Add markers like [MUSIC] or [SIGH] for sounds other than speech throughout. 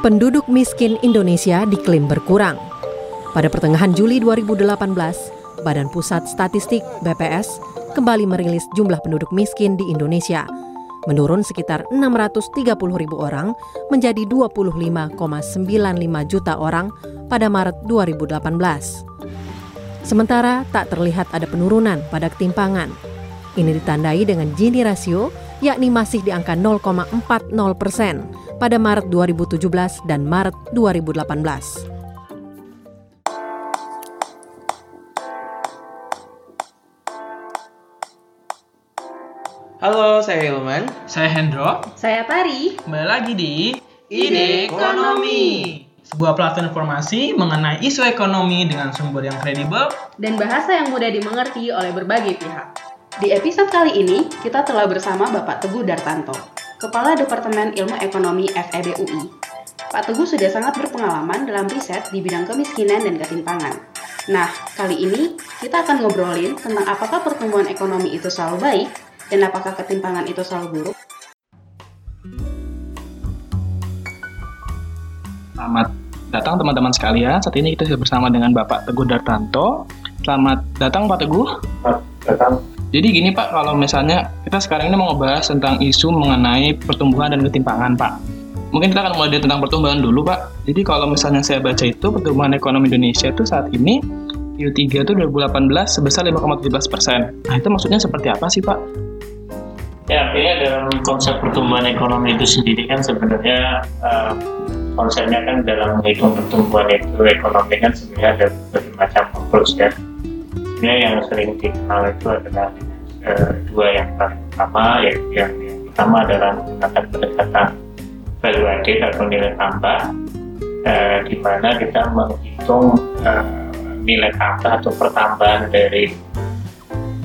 penduduk miskin Indonesia diklaim berkurang. Pada pertengahan Juli 2018, Badan Pusat Statistik BPS kembali merilis jumlah penduduk miskin di Indonesia, menurun sekitar 630 ribu orang menjadi 25,95 juta orang pada Maret 2018. Sementara tak terlihat ada penurunan pada ketimpangan. Ini ditandai dengan Gini rasio, yakni masih di angka 0,40 persen pada Maret 2017 dan Maret 2018. Halo, saya Hilman. Saya Hendro. Saya Tari. Kembali lagi di Ide Ekonomi. Sebuah platform informasi mengenai isu ekonomi dengan sumber yang kredibel dan bahasa yang mudah dimengerti oleh berbagai pihak. Di episode kali ini, kita telah bersama Bapak Teguh Dartanto, Kepala Departemen Ilmu Ekonomi FEB UI. Pak Teguh sudah sangat berpengalaman dalam riset di bidang kemiskinan dan ketimpangan. Nah, kali ini kita akan ngobrolin tentang apakah pertumbuhan ekonomi itu selalu baik dan apakah ketimpangan itu selalu buruk. Selamat datang teman-teman sekalian. Saat ini kita sudah bersama dengan Bapak Teguh Dartanto. Selamat datang Pak Teguh. Selamat datang. Jadi gini Pak, kalau misalnya kita sekarang ini mau ngebahas tentang isu mengenai pertumbuhan dan ketimpangan Pak. Mungkin kita akan mulai tentang pertumbuhan dulu Pak. Jadi kalau misalnya saya baca itu pertumbuhan ekonomi Indonesia itu saat ini Q3 itu 2018 sebesar 5,17 persen. Nah itu maksudnya seperti apa sih Pak? Ya, artinya dalam konsep pertumbuhan ekonomi itu sendiri kan sebenarnya uh, konsepnya kan dalam menghitung pertumbuhan itu ekonomi kan sebenarnya ada berbagai macam approach ya sebenarnya yang sering dikenal itu adalah uh, dua yang utama yaitu yang, pertama adalah menggunakan pendekatan value added atau nilai tambah uh, di mana kita menghitung uh, nilai tambah atau pertambahan dari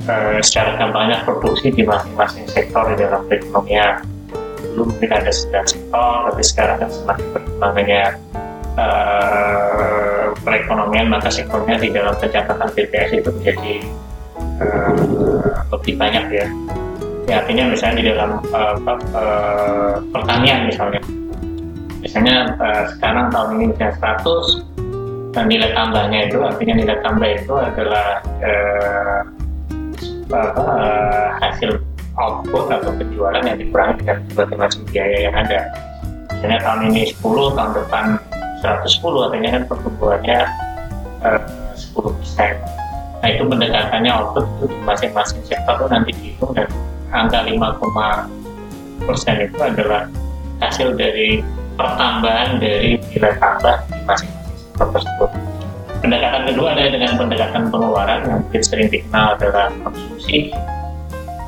uh, secara gampangnya produksi di masing-masing sektor di dalam perekonomian. Dulu mungkin ada sembilan sektor tapi sekarang kan semakin berkembangnya perekonomian maka sektornya di dalam pencatatan BPS itu menjadi uh, lebih banyak ya ya artinya misalnya di dalam uh, pertanian misalnya misalnya sekarang tahun ini misalnya 100 dan nilai tambahnya itu artinya nilai tambah itu adalah uh, apa, hasil output atau penjualan yang dikurangi dengan berbagai macam biaya yang ada. Misalnya tahun ini 10, tahun depan 110, artinya kan pertumbuhannya eh, 10 persen. Nah itu pendekatannya output itu di masing-masing sektor itu nanti dihitung dan angka 5, persen itu adalah hasil dari pertambahan dari nilai tambah di masing-masing sektor tersebut. Pendekatan kedua adalah dengan pendekatan pengeluaran yang mungkin sering dikenal adalah konsumsi,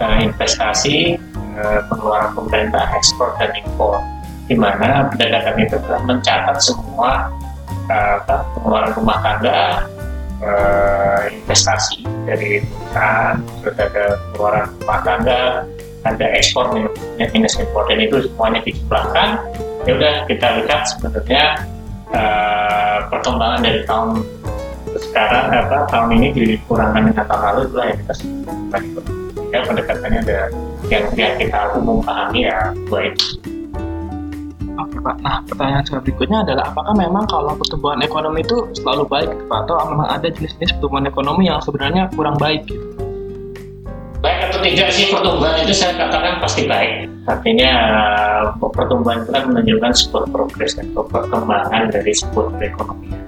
uh, investasi, uh, pengeluaran pemerintah, ekspor dan impor, di mana pendekatan itu telah mencatat semua uh, pengeluaran rumah tangga, uh, investasi dari perusahaan, terus ada pengeluaran rumah tangga, ada ekspor minus impor dan itu semuanya dijumlahkan. Ya udah kita lihat sebenarnya uh, perkembangan dari tahun sekarang apa tahun ini dikurangkan dengan tahun lalu itulah yang kita sebut ya pendekatannya ada yang, yang kita umum pahami ya baik. Pak, nah pertanyaan saya berikutnya adalah apakah memang kalau pertumbuhan ekonomi itu selalu baik Pak atau memang ada jenis-jenis pertumbuhan ekonomi yang sebenarnya kurang baik gitu? Baik atau tidak sih pertumbuhan itu saya katakan pasti baik. Artinya pertumbuhan itu kan menunjukkan sebuah progres atau perkembangan dari sebuah perekonomian.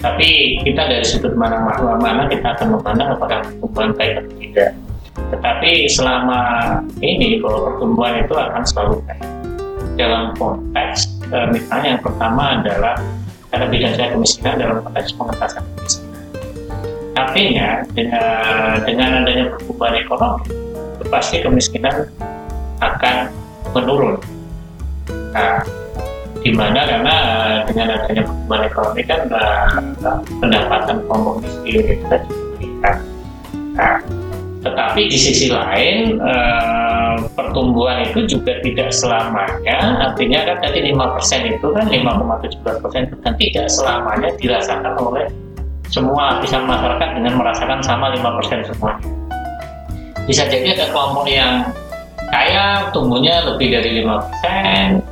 Tapi kita dari sudut mana mana kita akan memandang apakah pertumbuhan baik atau tidak tetapi selama ini bahwa pertumbuhan itu akan selalu baik. Dalam konteks eh, misalnya yang pertama adalah karena bidang saya kemiskinan dalam konteks pengentasan kemiskinan. Artinya dengan dengan adanya pertumbuhan ekonomi, pasti kemiskinan akan menurun. Nah, di mana karena dengan adanya pertumbuhan ekonomi kan uh, pendapatan kelompok miskin itu meningkat. Nah, tetapi di sisi lain eh, pertumbuhan itu juga tidak selamanya, artinya kan tadi 5% itu kan 5,17% itu kan tidak selamanya dirasakan oleh semua lapisan masyarakat dengan merasakan sama 5% semuanya. Bisa jadi ada kelompok yang kaya tumbuhnya lebih dari 5%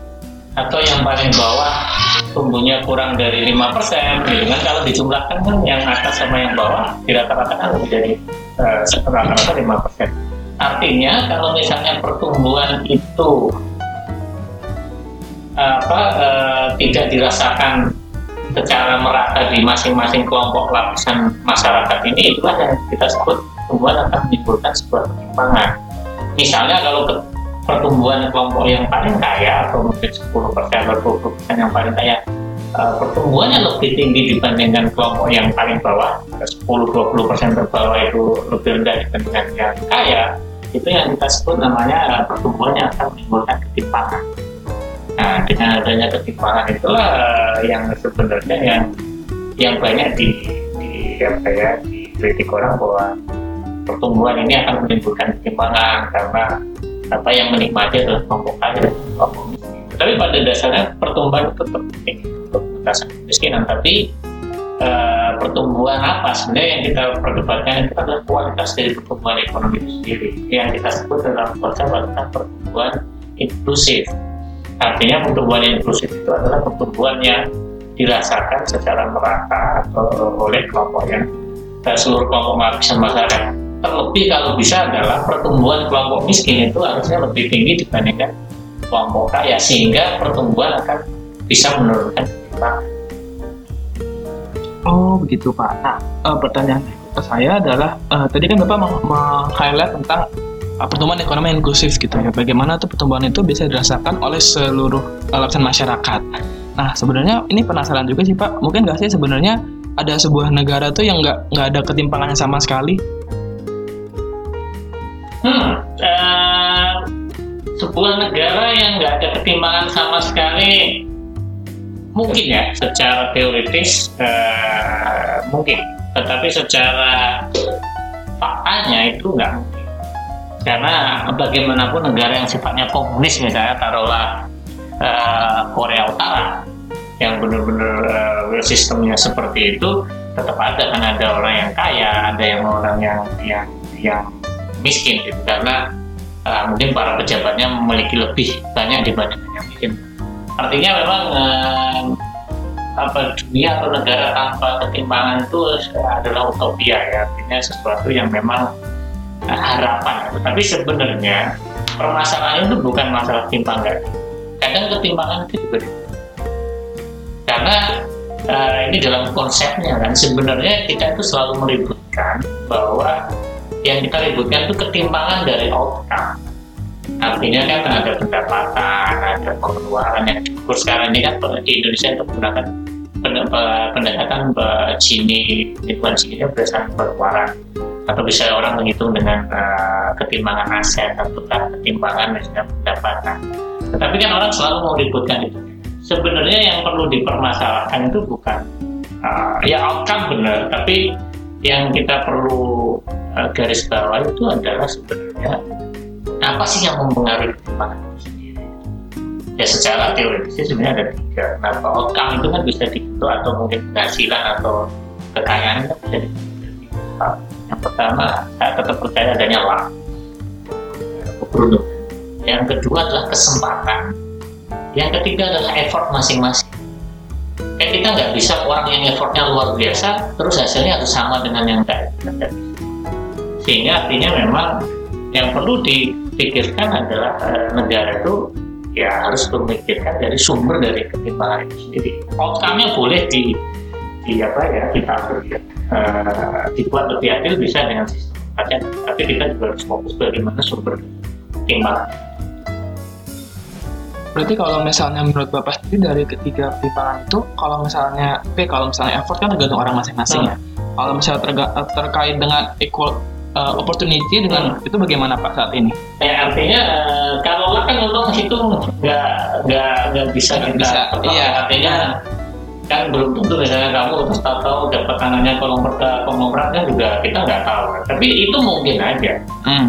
atau yang paling bawah tumbuhnya kurang dari lima persen, gitu kan kalau dijumlahkan kan yang atas sama yang bawah di rata-rata kan lebih dari uh, rata-rata lima persen. Artinya kalau misalnya pertumbuhan itu apa uh, tidak dirasakan secara merata di masing-masing kelompok lapisan masyarakat ini itulah yang kita sebut pertumbuhan akan menimbulkan sebuah ketimpangan. Misalnya kalau pertumbuhan kelompok yang paling kaya atau mungkin 10% atau 20% yang paling kaya uh, pertumbuhannya lebih tinggi dibandingkan kelompok yang paling bawah. 10-20% terbawah itu lebih rendah dibandingkan yang kaya. Itu yang kita sebut namanya uh, pertumbuhan yang akan menimbulkan ketimpangan. Nah dengan adanya ketimpangan itulah uh, yang sebenarnya yang yang banyak di, di apa ya dikritik orang bahwa pertumbuhan ini akan menimbulkan ketimpangan karena apa yang menikmati adalah kelompok kaya dan kelompok miskin. Tapi pada dasarnya pertumbuhan itu penting untuk mengatasi kemiskinan. Tapi uh, pertumbuhan apa sebenarnya yang kita perdebatkan itu adalah kualitas dari pertumbuhan ekonomi itu sendiri. Yang kita sebut dalam konsep adalah pertumbuhan inklusif. Artinya pertumbuhan inklusif itu adalah pertumbuhan yang dirasakan secara merata atau oleh kelompok yang eh, seluruh kelompok masyarakat terlebih kalau bisa adalah pertumbuhan kelompok miskin itu harusnya lebih tinggi dibandingkan kelompok kaya sehingga pertumbuhan akan bisa menurunkan. Oh begitu Pak. Nah uh, pertanyaan saya adalah uh, tadi kan Bapak meng-highlight tentang uh, pertumbuhan ekonomi inklusif gitu ya. Bagaimana tuh pertumbuhan itu bisa dirasakan oleh seluruh lapisan masyarakat. Nah sebenarnya ini penasaran juga sih Pak. Mungkin nggak sih sebenarnya ada sebuah negara tuh yang nggak nggak ada ketimpangannya sama sekali Hmm, uh, sebuah negara yang nggak ada ketimbangan sama sekali mungkin ya secara teoritis uh, mungkin, tetapi secara faktanya itu nggak mungkin. Karena bagaimanapun negara yang sifatnya komunis misalnya taruhlah uh, Korea Utara yang benar-benar uh, sistemnya seperti itu tetap ada kan ada orang yang kaya, ada yang orang yang yang yang miskin gitu karena uh, mungkin para pejabatnya memiliki lebih banyak dibandingkan yang miskin. Artinya memang uh, apa dunia atau negara tanpa ketimpangan itu adalah utopia ya artinya sesuatu yang memang uh, harapan. Tapi sebenarnya permasalahan itu bukan masalah timpangan. Kadang ketimpangan itu juga karena uh, ini dalam konsepnya kan sebenarnya kita itu selalu meributkan bahwa yang kita ributkan itu ketimpangan dari outcome artinya kan ada pendapatan, ada pengeluaran yang diukur sekarang ini kan di Indonesia itu menggunakan pendekatan Gini, hitungan Gini berdasarkan pengeluaran atau bisa orang menghitung dengan uh, ketimpangan aset atau ketimpangan misalnya pendapatan. Tetapi kan orang selalu mau ributkan itu. Sebenarnya yang perlu dipermasalahkan itu bukan uh, ya outcome benar, tapi yang kita perlu uh, garis bawah itu adalah sebenarnya apa sih yang mempengaruhi perkembangan itu sendiri? Ya secara teoritis sebenarnya ada tiga. Kenapa outcome itu kan bisa dibentuk atau mungkin penghasilan atau kekayaan itu bisa dibentuk. Yang pertama saya tetap percaya adanya luck keberuntungan. Yang kedua adalah kesempatan. Yang ketiga adalah effort masing-masing kayak kita nggak bisa orang yang effortnya luar biasa terus hasilnya harus sama dengan yang enggak sehingga artinya memang yang perlu dipikirkan adalah e, negara itu ya harus memikirkan dari sumber dari ketimpangan itu sendiri. Outcome-nya boleh di di apa ya kita ya, e, dibuat lebih adil bisa dengan sistem. Tapi kita juga harus fokus bagaimana sumber ketimpangan Berarti kalau misalnya menurut Bapak sendiri dari ketiga ketimpangan itu, kalau misalnya, oke kalau misalnya effort kan tergantung orang masing-masing ya. Kalau misalnya terga, terkait dengan equal uh, opportunity dengan hmm. itu bagaimana Pak saat ini? Ya artinya uh, kalau lah kan untuk itu nggak nggak nggak bisa nggak bisa. Iya. Artinya kan belum tentu misalnya kamu terus tahu dapat tangannya kolom konglomerat kan juga kita nggak tahu. Tapi itu mungkin aja. Hmm.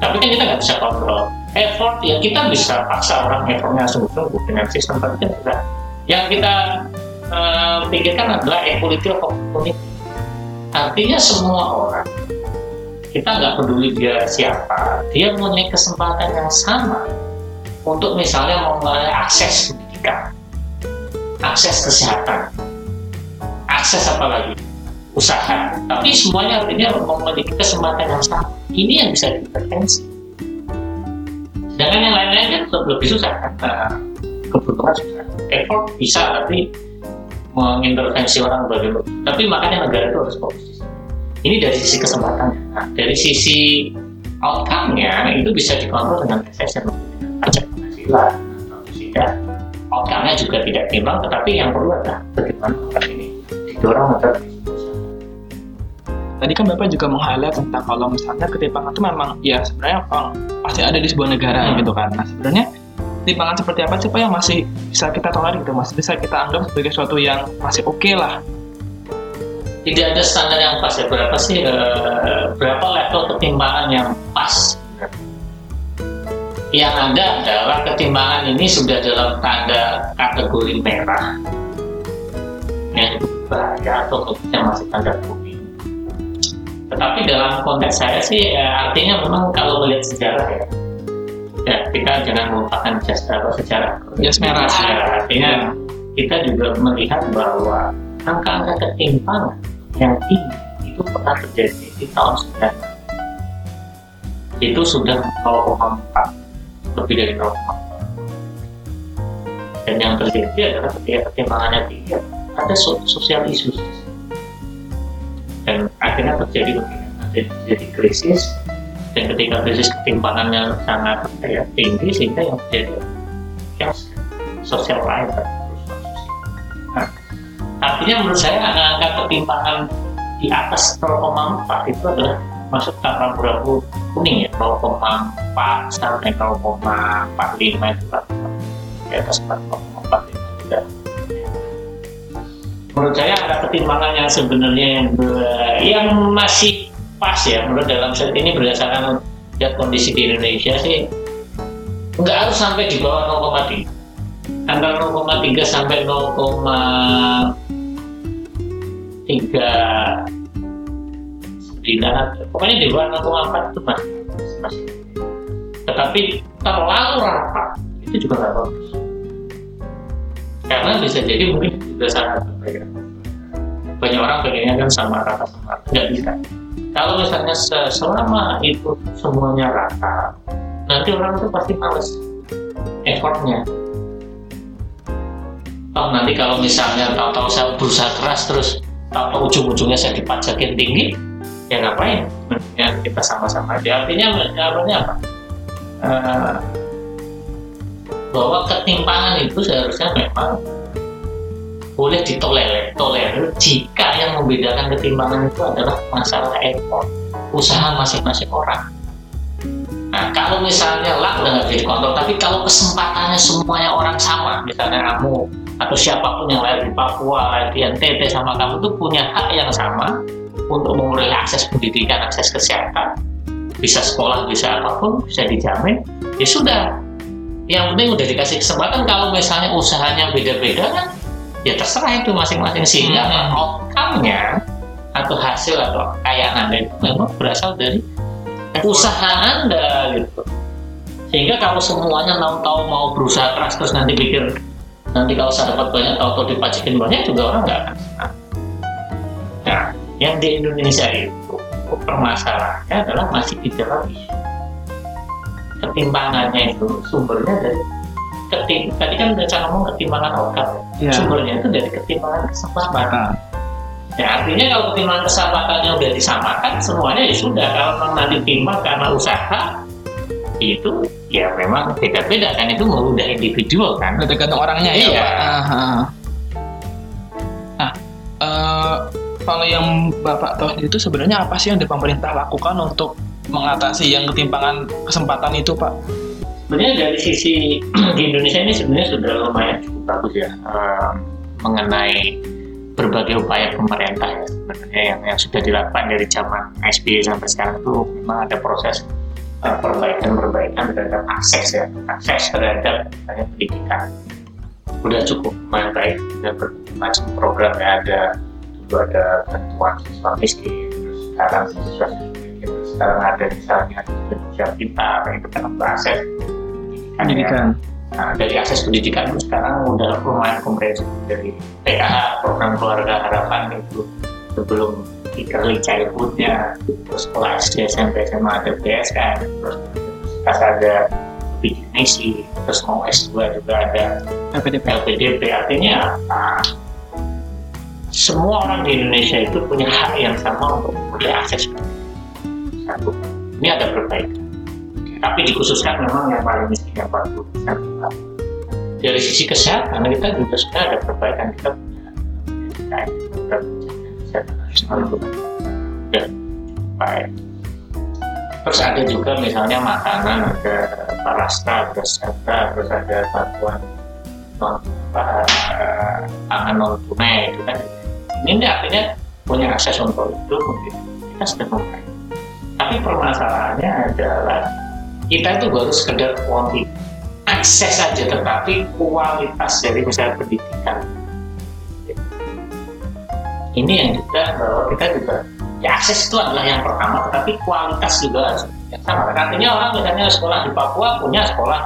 Tapi kan kita nggak bisa kontrol. Effort ya kita bisa paksa orang effortnya sungguh-sungguh dengan sistem tapi kan juga yang kita uh, pikirkan adalah equality of opportunity. Artinya semua orang kita nggak peduli dia siapa dia punya kesempatan yang sama untuk misalnya mengenai akses pendidikan akses kesehatan, akses apa lagi? Usaha. Tapi semuanya artinya memiliki kesempatan yang sama. Ini yang bisa diintervensi. Sedangkan yang lain-lain kan lebih susah kan? Nah, kebutuhan susah. Effort bisa tapi mengintervensi orang bagaimana. Tapi makanya negara itu harus fokus. Ini dari sisi kesempatan. Nah, dari sisi outcome-nya itu bisa dikontrol dengan taxation, pajak penghasilan atau tidak outcome-nya juga tidak timbang tetapi yang perlu adalah bagaimana ini didorong agar Tadi kan Bapak juga meng-highlight tentang kalau misalnya ketimpangan itu memang ya sebenarnya um, pasti ada di sebuah negara Hmm. gitu kan. Nah sebenarnya ketimpangan seperti apa sih Pak yang masih bisa kita tolerir gitu, masih bisa kita anggap sebagai sesuatu yang masih oke lah. tidak ada standar yang pas ya berapa sih eh, berapa level ketimpangan yang pas yang ada adalah ketimpangan ini sudah dalam tanda kategori merah yang bahaya atau khususnya masih tanda kuning tetapi dalam konteks saya sih ya, artinya memang kalau melihat sejarah ya ya kita jangan melupakan sejarah sejarah Jas merah. Sejarah. artinya kita juga melihat bahwa angka-angka ketimpangan yang tinggi itu pernah terjadi di tahun 90 itu sudah 0,4 lebih dari 0,4 dan yang terjadi adalah ketika ketimpangannya tinggi ada so- social issues dan akhirnya terjadi terjadi krisis dan ketika krisis ketimpangannya sangat ya, tinggi sehingga yang terjadi yang sosial lain. Nah, artinya menurut saya angka-angka ketimpangan di atas 0,4 itu adalah masuk ke rambu-rambu kuning ya 0,4 sampai 0,45 itu di atas 0,4 itu tidak menurut saya ada ketimpangan yang sebenarnya yang, yang masih pas ya. Menurut dalam saat ini berdasarkan lihat kondisi di Indonesia sih nggak harus sampai di bawah 0,3 antara 0,3 sampai 0,39 pokoknya di bawah 0,4 itu masih masih tetapi terlalu rapat itu juga nggak bagus karena bisa jadi mungkin juga sangat ya, banyak orang pengennya kan sama rata sama nggak bisa. Kalau misalnya se- selama itu semuanya rata nanti orang itu pasti males effortnya. Toh nanti kalau misalnya tahu-tahu saya berusaha keras terus tahu-tahu ujung-ujungnya saya dipajakin tinggi ya ngapain? Ya kita sama-sama. Aja artinya artinya apa? Eh, bahwa ketimpangan itu seharusnya memang boleh ditolerir tolerir jika yang membedakan ketimpangan itu adalah masalah effort usaha masing-masing orang Nah, kalau misalnya lah udah nggak bisa tapi kalau kesempatannya semuanya orang sama, misalnya kamu atau siapa pun yang lahir di Papua, lahir di NTT sama kamu itu punya hak yang sama untuk memperoleh akses pendidikan, akses kesehatan, bisa sekolah, bisa apa pun, bisa dijamin, ya sudah. Yang penting udah dikasih kesempatan. Kalau misalnya usahanya beda-beda kan, ya terserah itu masing-masing sehingga Hmm. outcome-nya atau hasil atau kekayaan anda itu memang berasal dari usaha anda gitu sehingga kalau semuanya tahu-tahu mau berusaha keras terus nanti pikir nanti kalau saya dapat banyak tahu-tahu dipajakin banyak juga orang nggak akan senang nah yang di Indonesia itu permasalahannya adalah masih di dalam isu ketimpangannya itu sumbernya dari ketim tadi kan udah saya ngomong ketimpangan outcome Iya. sumbernya itu dari ketimpangan kesempatan. Ya artinya kalau pertimbangan kesempatannya udah disamakan semuanya ya sudah kalau memang nanti timbang karena usaha itu ya memang beda-beda kan itu udah individual kan. Tergantung orangnya ya Iya. Pak. Ah, ah. Nah, eh, kalau yang Bapak tahu itu sebenarnya apa sih yang pemerintah lakukan untuk mengatasi yang ketimpangan kesempatan itu Pak? Sebenarnya dari sisi [CLEARS THROAT] di Indonesia ini sebenarnya sudah lumayan cukup bagus ya eh, mengenai berbagai upaya pemerintah ya sebenarnya yang, yang sudah dilakukan dari zaman SBY sampai sekarang itu memang ada proses perbaikan-perbaikan terhadap akses ya akses terhadap misalnya pendidikan udah cukup lumayan baik ada berbagai macam program ya ada dulu ada bantuan siswa miskin sekarang siswa sekarang ada misalnya Indonesia Pintar itu kan untuk akses pendidikan. Nah, dari akses pendidikan itu sekarang udah lumayan komprehensif dari PKH program keluarga harapan itu sebelum early childhoodnya terus kelas SD SMP SMA ada BSN terus pas ada bikinisi terus mau S2 juga ada LPDP. LPDP artinya apa? semua orang di Indonesia itu punya hak yang sama untuk memperoleh akses satu. Ini ada perbaikan. Tapi dikhususkan memang yang paling miskin yang 40 persen dari sisi kesehatan kita juga sudah ada perbaikan. Kita punya program kesehatan nasional baik. Terus ada juga misalnya makanan ada parastra ada sentra terus ada bantuan non apa, eh, pangan non tunai itu kan. Ini artinya punya akses untuk itu mungkin kita sudah membaik tapi permasalahannya adalah kita itu baru sekedar kuantitas akses saja tetapi kualitas dari misalnya pendidikan. Ini yang juga bahwa kita juga ya akses itu adalah yang pertama tetapi kualitas juga harus sama. Artinya orang misalnya sekolah di Papua punya sekolah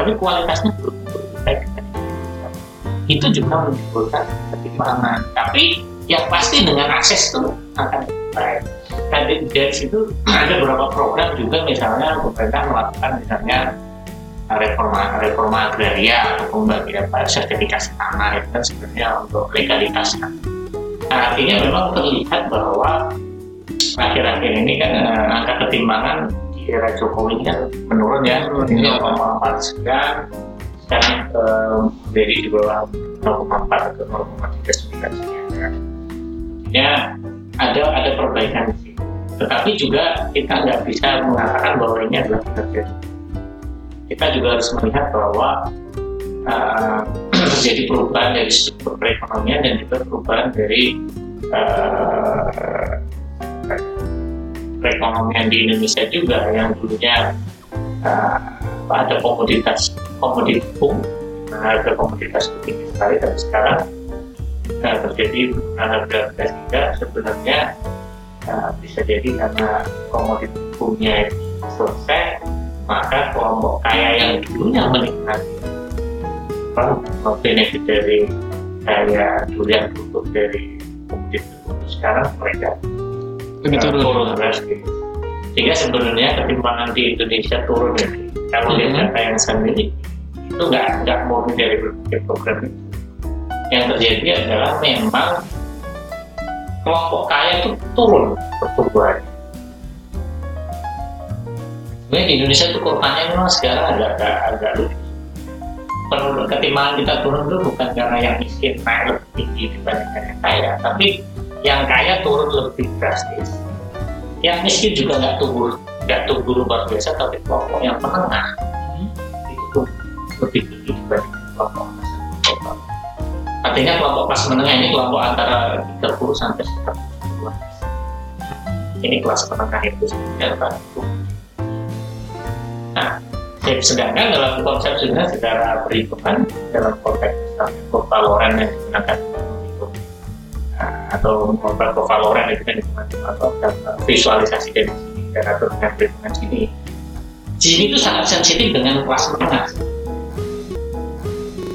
tapi kualitasnya belum itu juga menimbulkan ketimpangan. Tapi yang pasti dengan akses itu akan baik tadi dari situ ada beberapa program juga misalnya pemerintah melakukan misalnya reforma reforma agraria atau pembagian sertifikasi tanah itu kan sebenarnya untuk legalitas kan. Nah, artinya memang terlihat bahwa akhir-akhir ini kan eh, angka ketimpangan di era Jokowi ini kan menurun ya, Iya. 0,4 sekian, sekarang eh, dari di bawah 0,4 atau 0,39 sekian. Artinya ada ada perbaikan di situ. Tetapi juga kita nggak bisa mengatakan bahwa ini adalah kinerja kita juga harus melihat bahwa [CLEARS THROAT] uh, terjadi perubahan dari struktur perekonomian dan juga perubahan dari uh, perekonomian di Indonesia juga yang dulunya uh, ada komoditas komoditi boom, nah, harga komoditas tinggi sekali tapi sekarang uh, terjadi penurunan harga harga sehingga sebenarnya uh, bisa jadi karena komoditi itu selesai maka kelompok kaya yang dulunya menikmati apa, benefit dari kaya durian produk dari komoditi sekarang mereka Lebih uh, turun. turun drastis sehingga sebenarnya ketimpangan di Indonesia turun ya kalau lihat Mhm. data yang sendiri itu nggak nggak murni dari berbagai program itu yang terjadi adalah memang kelompok kaya itu turun pertumbuhannya. Sebenarnya di Indonesia itu kurvanya memang sekarang agak agak agak lucu Penurun- ketimpangan kita turun itu bukan karena yang miskin naik lebih tinggi dibandingkan yang kaya tapi yang kaya turun lebih drastis. Yang miskin juga nggak tumbuh nggak tumbuh luar biasa tapi kelompok yang menengah itu tuh lebih tinggi dibandingkan kelompok artinya kelompok kelas menengah ini kelompok antara 30 sampai 40 ini kelas menengah itu sebenarnya Nah, ya, sedangkan dalam konsep sebenarnya secara perhitungan dalam konteks Loren yang digunakan atau kurva kurva Loren itu kan digunakan atau visualisasi dari atau dengan perhitungan sini Gini itu sangat sensitif dengan kelas menengah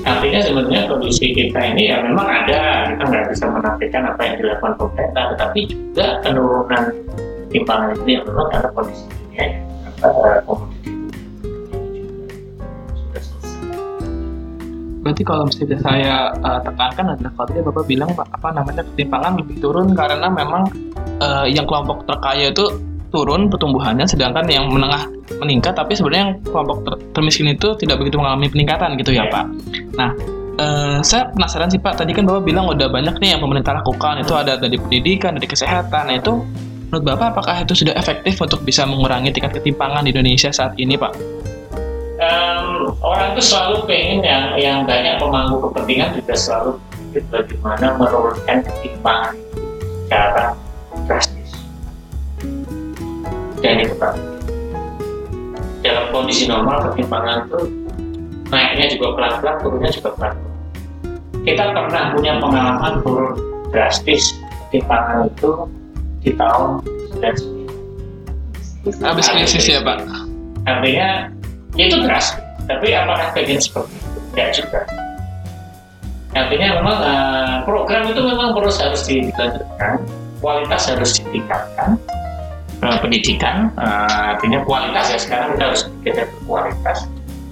artinya sebenarnya kondisi kita ini ya memang ada kita nggak bisa menafikan apa yang dilakukan pemerintah tetapi juga penurunan timbangan ini yang memang karena kondisi dunia selesai Berarti kalau misalnya saya uh, tekankan adalah kalau tadi Bapak bilang apa namanya ketimpangan lebih turun karena memang uh, yang kelompok terkaya itu turun pertumbuhannya sedangkan yang menengah meningkat tapi sebenarnya yang kelompok ter- termiskin itu tidak begitu mengalami peningkatan gitu ya Iya. Pak. Nah, eh, saya penasaran sih Pak, tadi kan Bapak bilang udah banyak nih yang pemerintah lakukan itu ada dari pendidikan, dari kesehatan. Nah, itu menurut Bapak apakah itu sudah efektif untuk bisa mengurangi tingkat ketimpangan di Indonesia saat ini Pak? Em, orang itu selalu pengen yang yang banyak pemangku kepentingan juga selalu bagaimana menurunkan ketimpangan secara drastis dan itu kan dalam kondisi normal ketimpangan itu naiknya juga pelan-pelan turunnya juga pelan-pelan. Kita pernah punya pengalaman turun drastis. Ketimpangan itu di tahun 99 Habis krisis ya Pak? artinya ya itu drastis. Tapi apakah pengen seperti itu? Enggak juga. Artinya memang uh, program itu memang terus harus dilanjutkan, kualitas harus ditingkatkan, uh, pendidikan uh, artinya kualitas ya sekarang kita harus kejar kualitas.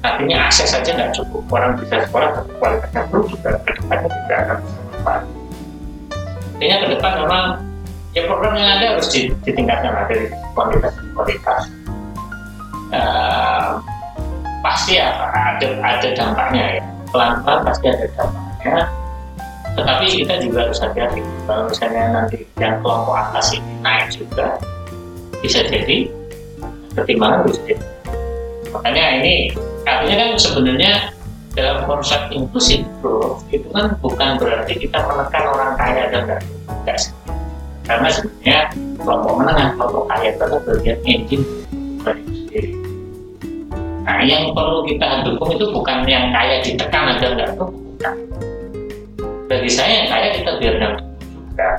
Artinya akses saja nggak cukup, orang bisa sekolah tapi kualitasnya belum juga ke depannya tidak akan bermanfaat. Artinya ke depan memang ya program yang ada harus ditingkatkan dari kualitas kualitas. Uh, pasti ada ada dampaknya ya pelan-pelan pasti ada dampaknya tetapi kita juga harus hati-hati kalau misalnya nanti yang kelompok atas ini naik juga bisa jadi pertimbangan bisa makanya ini artinya kan sebenarnya dalam konsep inklusif growth itu kan bukan berarti kita menekan orang kaya dan tidak karena sebenarnya kelompok menengah kelompok kaya itu adalah bagian engine sendiri Nah, yang perlu kita dukung itu bukan yang kaya ditekan aja enggak itu bukan. Bagi saya yang kaya kita biarkan juga,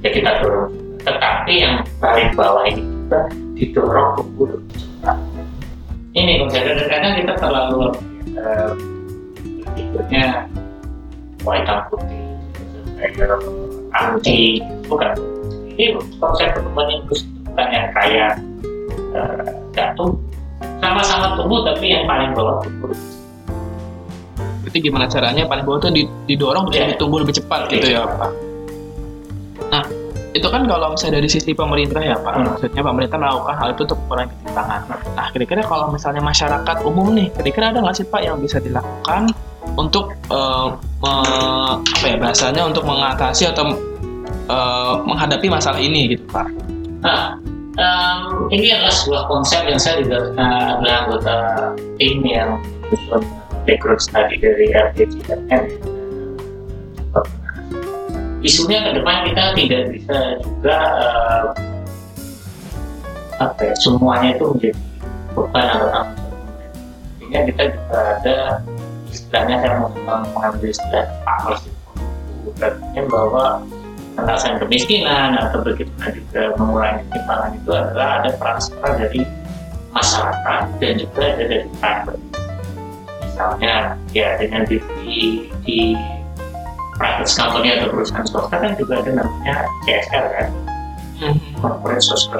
ya kita dorong. Tetapi yang paling bawah ini juga didorong tumbuh cepat. Ini konsep kadang kita terlalu uh, berikutnya hitam putih, anti bukan. Ini konsep pertumbuhan inklusif bukan yang kaya uh, jatuh sama-sama tumbuh tapi yang paling bawah tumbuh Berarti gimana caranya paling bawah itu didorong untuk yeah. tumbuh lebih cepat yeah. gitu ya Pak? Nah itu kan kalau misalnya dari sisi pemerintah ya Pak, hmm. maksudnya pemerintah melakukan hal itu untuk mengurangi ketimpangan. Nah kira-kira kalau misalnya masyarakat umum nih, kira-kira ada nggak sih Pak yang bisa dilakukan untuk uh, me, apa ya bahasanya untuk mengatasi atau uh, menghadapi masalah ini gitu Pak? Nah, um, ini adalah sebuah konsep yang saya juga uh, adalah anggota tim yang background study dari RDCMN. Isunya ke depan kita tidak bisa juga uh, apa ya, semuanya itu menjadi beban atau tanggung. Sehingga kita juga ada istilahnya saya mengambil istilah Pak Artinya bahwa pengentasan kemiskinan atau bagaimana juga mengurangi ketimpangan itu adalah ada peran serta dari masyarakat dan juga ada dari private. Misalnya ya dengan di, di, di private company atau perusahaan swasta kan juga ada namanya CSR kan, hmm. corporate social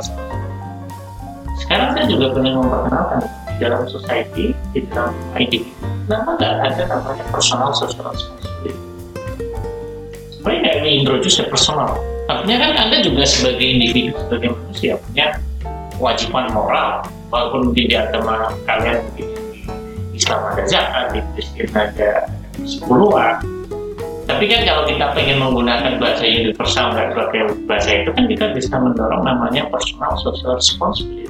Sekarang saya juga ingin memperkenalkan di dalam society, di dalam individu, kenapa nggak ada namanya personal social responsibility? sebenarnya ini introduce the personal artinya kan anda juga sebagai individu sebagai manusia punya kewajiban moral walaupun di agama kalian mungkin di Islam ada zakat di Kristen ada sepuluhan tapi kan kalau kita pengen menggunakan bahasa universal dan sebagai bahasa itu kan kita bisa mendorong namanya personal social responsibility.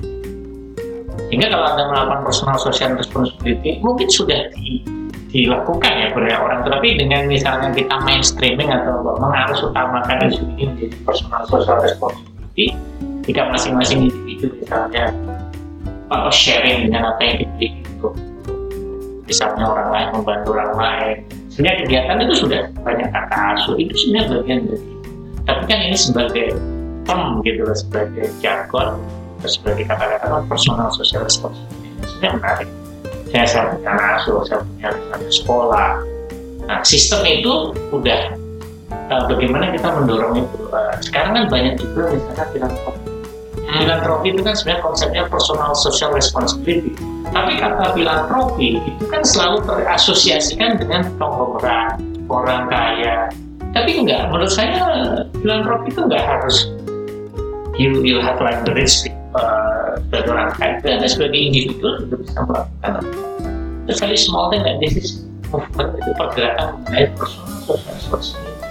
Sehingga kalau anda melakukan personal social responsibility mungkin sudah di dilakukan ya banyak orang. Tapi dengan misalnya kita mainstreaming atau mengarus utamakan isu ini menjadi personal social responsibility jika masing-masing individu misalnya atau sharing dengan apa yang dibeli itu misalnya orang lain membantu orang lain sebenarnya kegiatan itu sudah banyak kata asuh itu sebenarnya bagian dari tapi kan ini sebagai term gitu loh sebagai jargon sebagai kata-kata personal social responsibility sebenarnya menarik saya saya punya asuh, saya punya sekolah. Nah, sistem itu udah uh, bagaimana kita mendorong itu. Uh, sekarang kan banyak juga misalnya filantropi. Filantropi itu kan sebenarnya konsepnya personal social responsibility. Tapi kata filantropi itu kan selalu terasosiasikan dengan konglomerat, orang kaya. Tapi enggak, menurut saya filantropi itu enggak harus you you have like the rich uh, sebagai orang kaya anda sebagai individu juga bisa melakukan itu very small thing that this is movement itu pergerakan mengenai personal social responsibility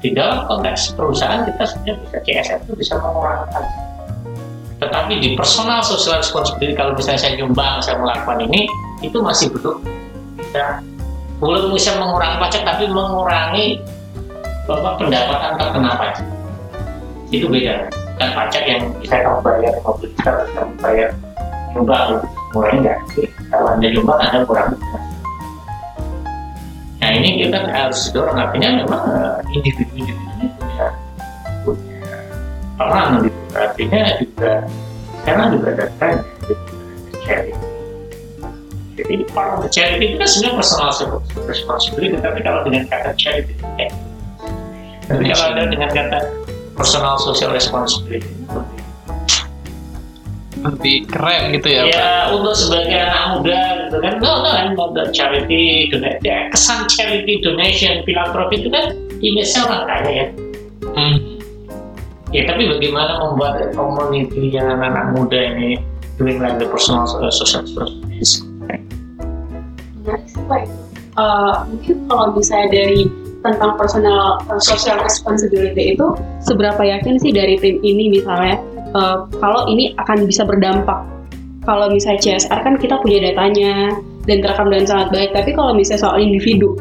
di dalam konteks perusahaan kita sebenarnya bisa CSR itu bisa mengurangkan tetapi di personal social responsibility kalau misalnya saya nyumbang saya melakukan ini itu masih belum. Bisa belum bisa mengurangi pajak tapi mengurangi bapak pendapatan terkena pajak. Itu beda dan pajak yang bisa kamu bayar mobil kita bisa bayar nyumbang. Mulai enggak? Kalau anda nyumbang anda kurang. Nah ini kita harus dorong artinya memang eh, individu-individu punya peran gitu artinya juga sekarang juga ada tren sharing Jadi part of charity itu kan sebenarnya personal responsibility, tapi kalau dengan kata charity, ya. Tapi kalau ada dengan kata personal social responsibility, lebih keren gitu ya, ya Pak. untuk sebagai anak muda gitu kan no no kan the charity donation ya, kesan charity donation filantropi itu kan image orang kaya ya Hmm. Ya tapi bagaimana membuat community yang anak-anak muda ini doing like the personal uh, social responsibility menarik sih pak. Eh, mungkin kalau misalnya dari tentang personal uh, social responsibility itu seberapa yakin sih dari tim ini misalnya eh, kalau ini akan bisa berdampak kalau misalnya CSR kan kita punya datanya dan terekam dengan sangat baik tapi kalau misalnya soal individu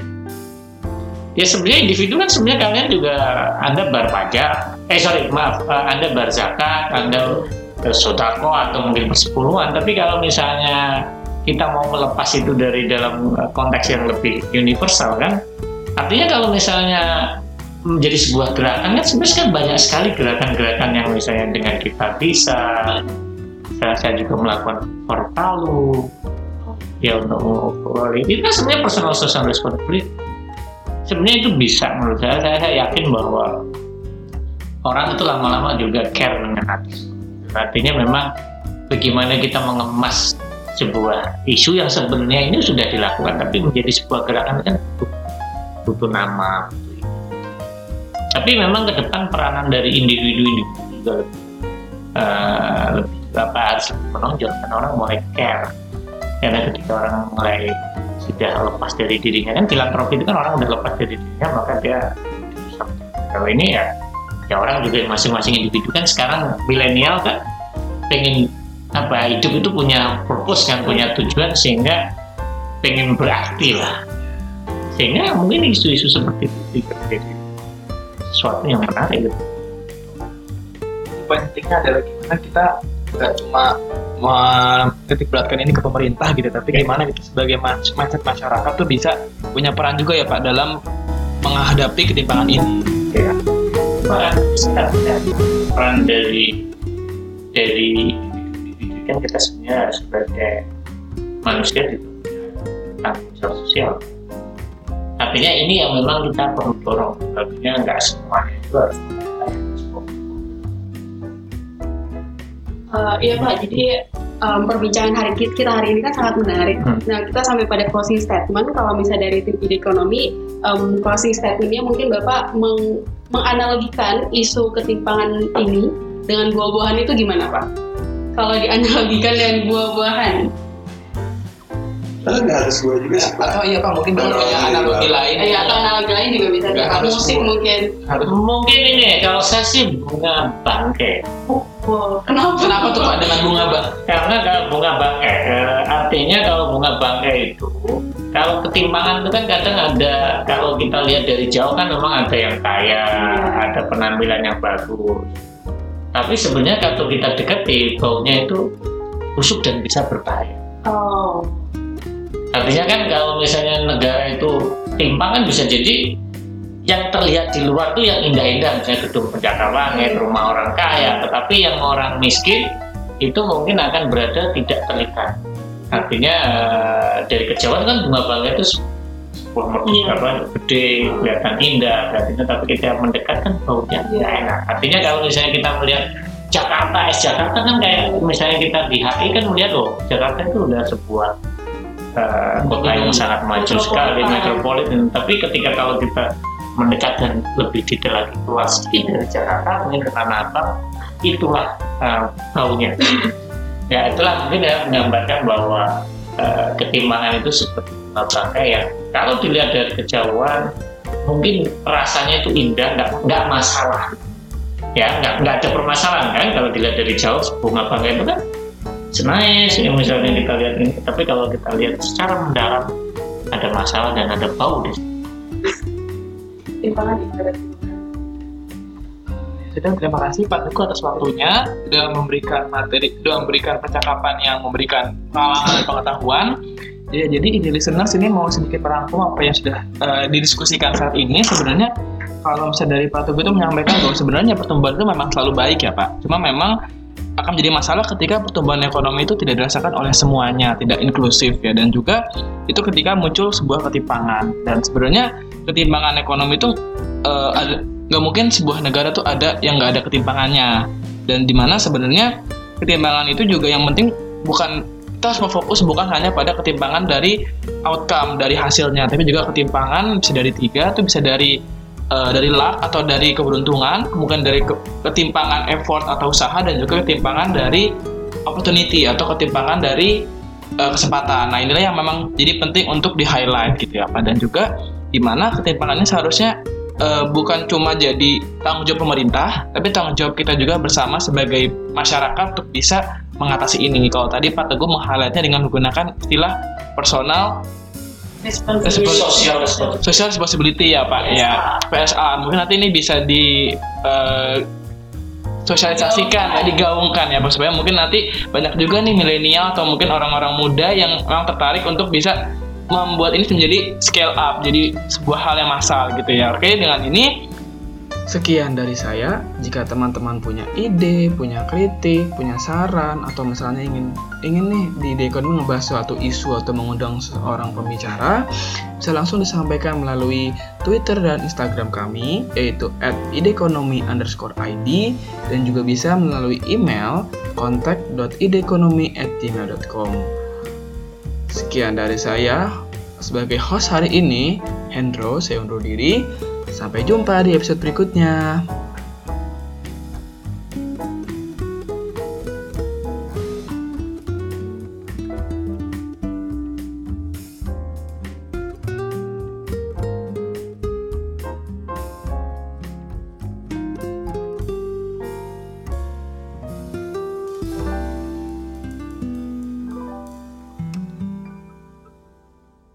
ya sebenarnya individu kan sebenarnya kalian juga anda bar pajak. Eh sorry maaf uh, anda bar zakat anda uh, sodako atau mungkin persepuluhan. Tapi kalau misalnya kita mau melepas itu dari dalam uh, konteks yang lebih universal kan artinya kalau misalnya menjadi sebuah gerakan kan sebenarnya kan banyak sekali gerakan-gerakan yang misalnya dengan kita bisa. Saya, juga melakukan portalu ya untuk ini kan sebenarnya personal social responsibility sebenarnya itu bisa menurut saya. Saya, saya yakin bahwa orang itu lama-lama juga care dengan hati. Artinya memang bagaimana kita mengemas sebuah isu yang sebenarnya ini sudah dilakukan tapi menjadi sebuah gerakan kan butuh, butuh nama. Tapi memang ke depan peranan dari individu-individu juga lebih, eh, lebih apa harus menonjol karena orang mulai care karena ketika orang mulai sudah lepas dari dirinya kan filantropi itu kan orang udah lepas dari dirinya maka dia kalau ini ya ya orang juga masing-masing individu kan sekarang milenial kan pengen apa hidup itu punya purpose kan punya tujuan sehingga pengen berarti lah sehingga mungkin isu-isu seperti itu jadi sesuatu yang menarik gitu. Pentingnya adalah gimana kita nggak cuma menitik beratkan ini ke pemerintah gitu, tapi Ya. gimana kita sebagai mas- mindset masyarakat tuh bisa punya peran juga ya Pak dalam menghadapi ketimpangan ini. ya peran peran dari dari kan kita sebenarnya sebagai manusia itu punya tanggung jawab sosial artinya ini yang memang kita perlu dorong artinya nggak semuanya itu harus Eh, iya Pak, jadi em, perbincangan hari kita, kita hari ini kan sangat menarik. Hmm. Nah kita sampai pada closing statement. Kalau misalnya dari tim ide ekonomi, em, closing statementnya mungkin Bapak meng- menganalogikan isu ketimpangan ini dengan buah-buahan itu gimana Pak? Kalau dianalogikan dengan buah-buahan, Karena nggak harus gue juga sih Pak. Atau iya Pak mungkin ini, analogi lain. eh, atau analogi lain juga bisa. Harus musik mungkin. Harus mungkin ini kalau saya sih bunga bangke Kenapa? Kenapa? Tuh Pak dengan bunga Bang? karena kalau bunga bangke eh, artinya kalau bunga bangke itu kalau ketimpangan itu kan kadang ada kalau kita lihat dari jauh kan memang ada yang kaya ada penampilan yang bagus. Tapi sebenarnya kalau kita dekati baunya itu busuk dan bisa berbahaya. Oh, artinya kan kalau misalnya negara itu timpang kan bisa jadi yang terlihat di luar tuh yang indah-indah misalnya gedung pencakar langit, rumah orang kaya, tetapi yang orang miskin itu mungkin akan berada tidak terlihat. Artinya eh, dari kejauhan kan bunga bangga itu sebuah Iya. apa gede, kelihatan indah, artinya tapi kita mendekat kan baunya Iya. nggak enak. Artinya kalau misalnya kita melihat Jakarta, es Jakarta kan kayak misalnya kita di HI kan melihat loh Jakarta itu udah sebuah eh, kota yang sangat maju sekali metropolitan. Tapi ketika kalau kita mendekat dan lebih detail lagi keluar sedikit dari Jakarta mungkin ke Tanah Abang itulah eh, baunya. ya itulah mungkin ya menggambarkan bahwa eh, ketimbangan itu seperti bangkai yang kalau dilihat dari kejauhan mungkin rasanya itu indah nggak nggak masalah. Ya nggak nggak ada permasalahan kan kalau dilihat dari jauh bunga bangkai itu kan senais yang misalnya kita lihat ini. Tapi kalau kita lihat secara mendalam ada masalah dan ada bau di ibarat. Sudah terima kasih Pak Teguh atas waktunya sudah memberikan materi, sudah memberikan percakapan yang memberikan pengalaman dan pengetahuan. Ya, jadi ini listeners ini mau sedikit merangkum apa yang sudah eh, didiskusikan saat ini. Sebenarnya kalau misalnya dari Pak Teguh itu menyampaikan bahwa sebenarnya pertumbuhan itu memang selalu baik ya Pak. Cuma memang akan menjadi masalah ketika pertumbuhan ekonomi itu tidak dirasakan oleh semuanya, tidak inklusif ya dan juga itu ketika muncul sebuah ketimpangan dan sebenarnya ketimpangan ekonomi itu uh, nggak mungkin sebuah negara tuh ada yang nggak ada ketimpangannya. Dan di mana sebenarnya ketimpangan itu juga yang penting bukan kita harus fokus bukan hanya pada ketimpangan dari outcome dari hasilnya tapi juga ketimpangan bisa dari tiga itu bisa dari uh, dari luck atau dari keberuntungan kemudian dari ke ketimpangan effort atau usaha dan juga ketimpangan dari opportunity atau ketimpangan dari uh, kesempatan. Nah inilah yang memang jadi penting untuk di highlight gitu ya Pak. Dan juga di mana ketimpangannya seharusnya uh, bukan cuma jadi tanggung jawab pemerintah, tapi tanggung jawab kita juga bersama sebagai masyarakat untuk bisa mengatasi ini. Kalau tadi Pak Teguh meng-highlightnya dengan menggunakan istilah personal social social responsibility ya Pak. Ya PSA mungkin nanti ini bisa di uh, sosialisasikan ya digaungkan ya supaya mungkin nanti banyak juga nih milenial atau mungkin orang-orang muda yang memang tertarik untuk bisa membuat ini menjadi scale up, jadi sebuah hal yang massal gitu ya. Oke, dengan ini Sekian dari saya. Jika teman-teman punya ide, punya kritik, punya saran, atau misalnya ingin ingin nih di ide ekonomi ngebahas suatu isu atau mengundang seorang pembicara, bisa langsung disampaikan melalui Twitter dan Instagram kami, yaitu @idekonomi underscore id, dan juga bisa melalui email contact.idekonomi@gmail.com. Sekian dari saya. Sebagai host hari ini, Hendro, saya undur diri. Sampai jumpa di episode berikutnya.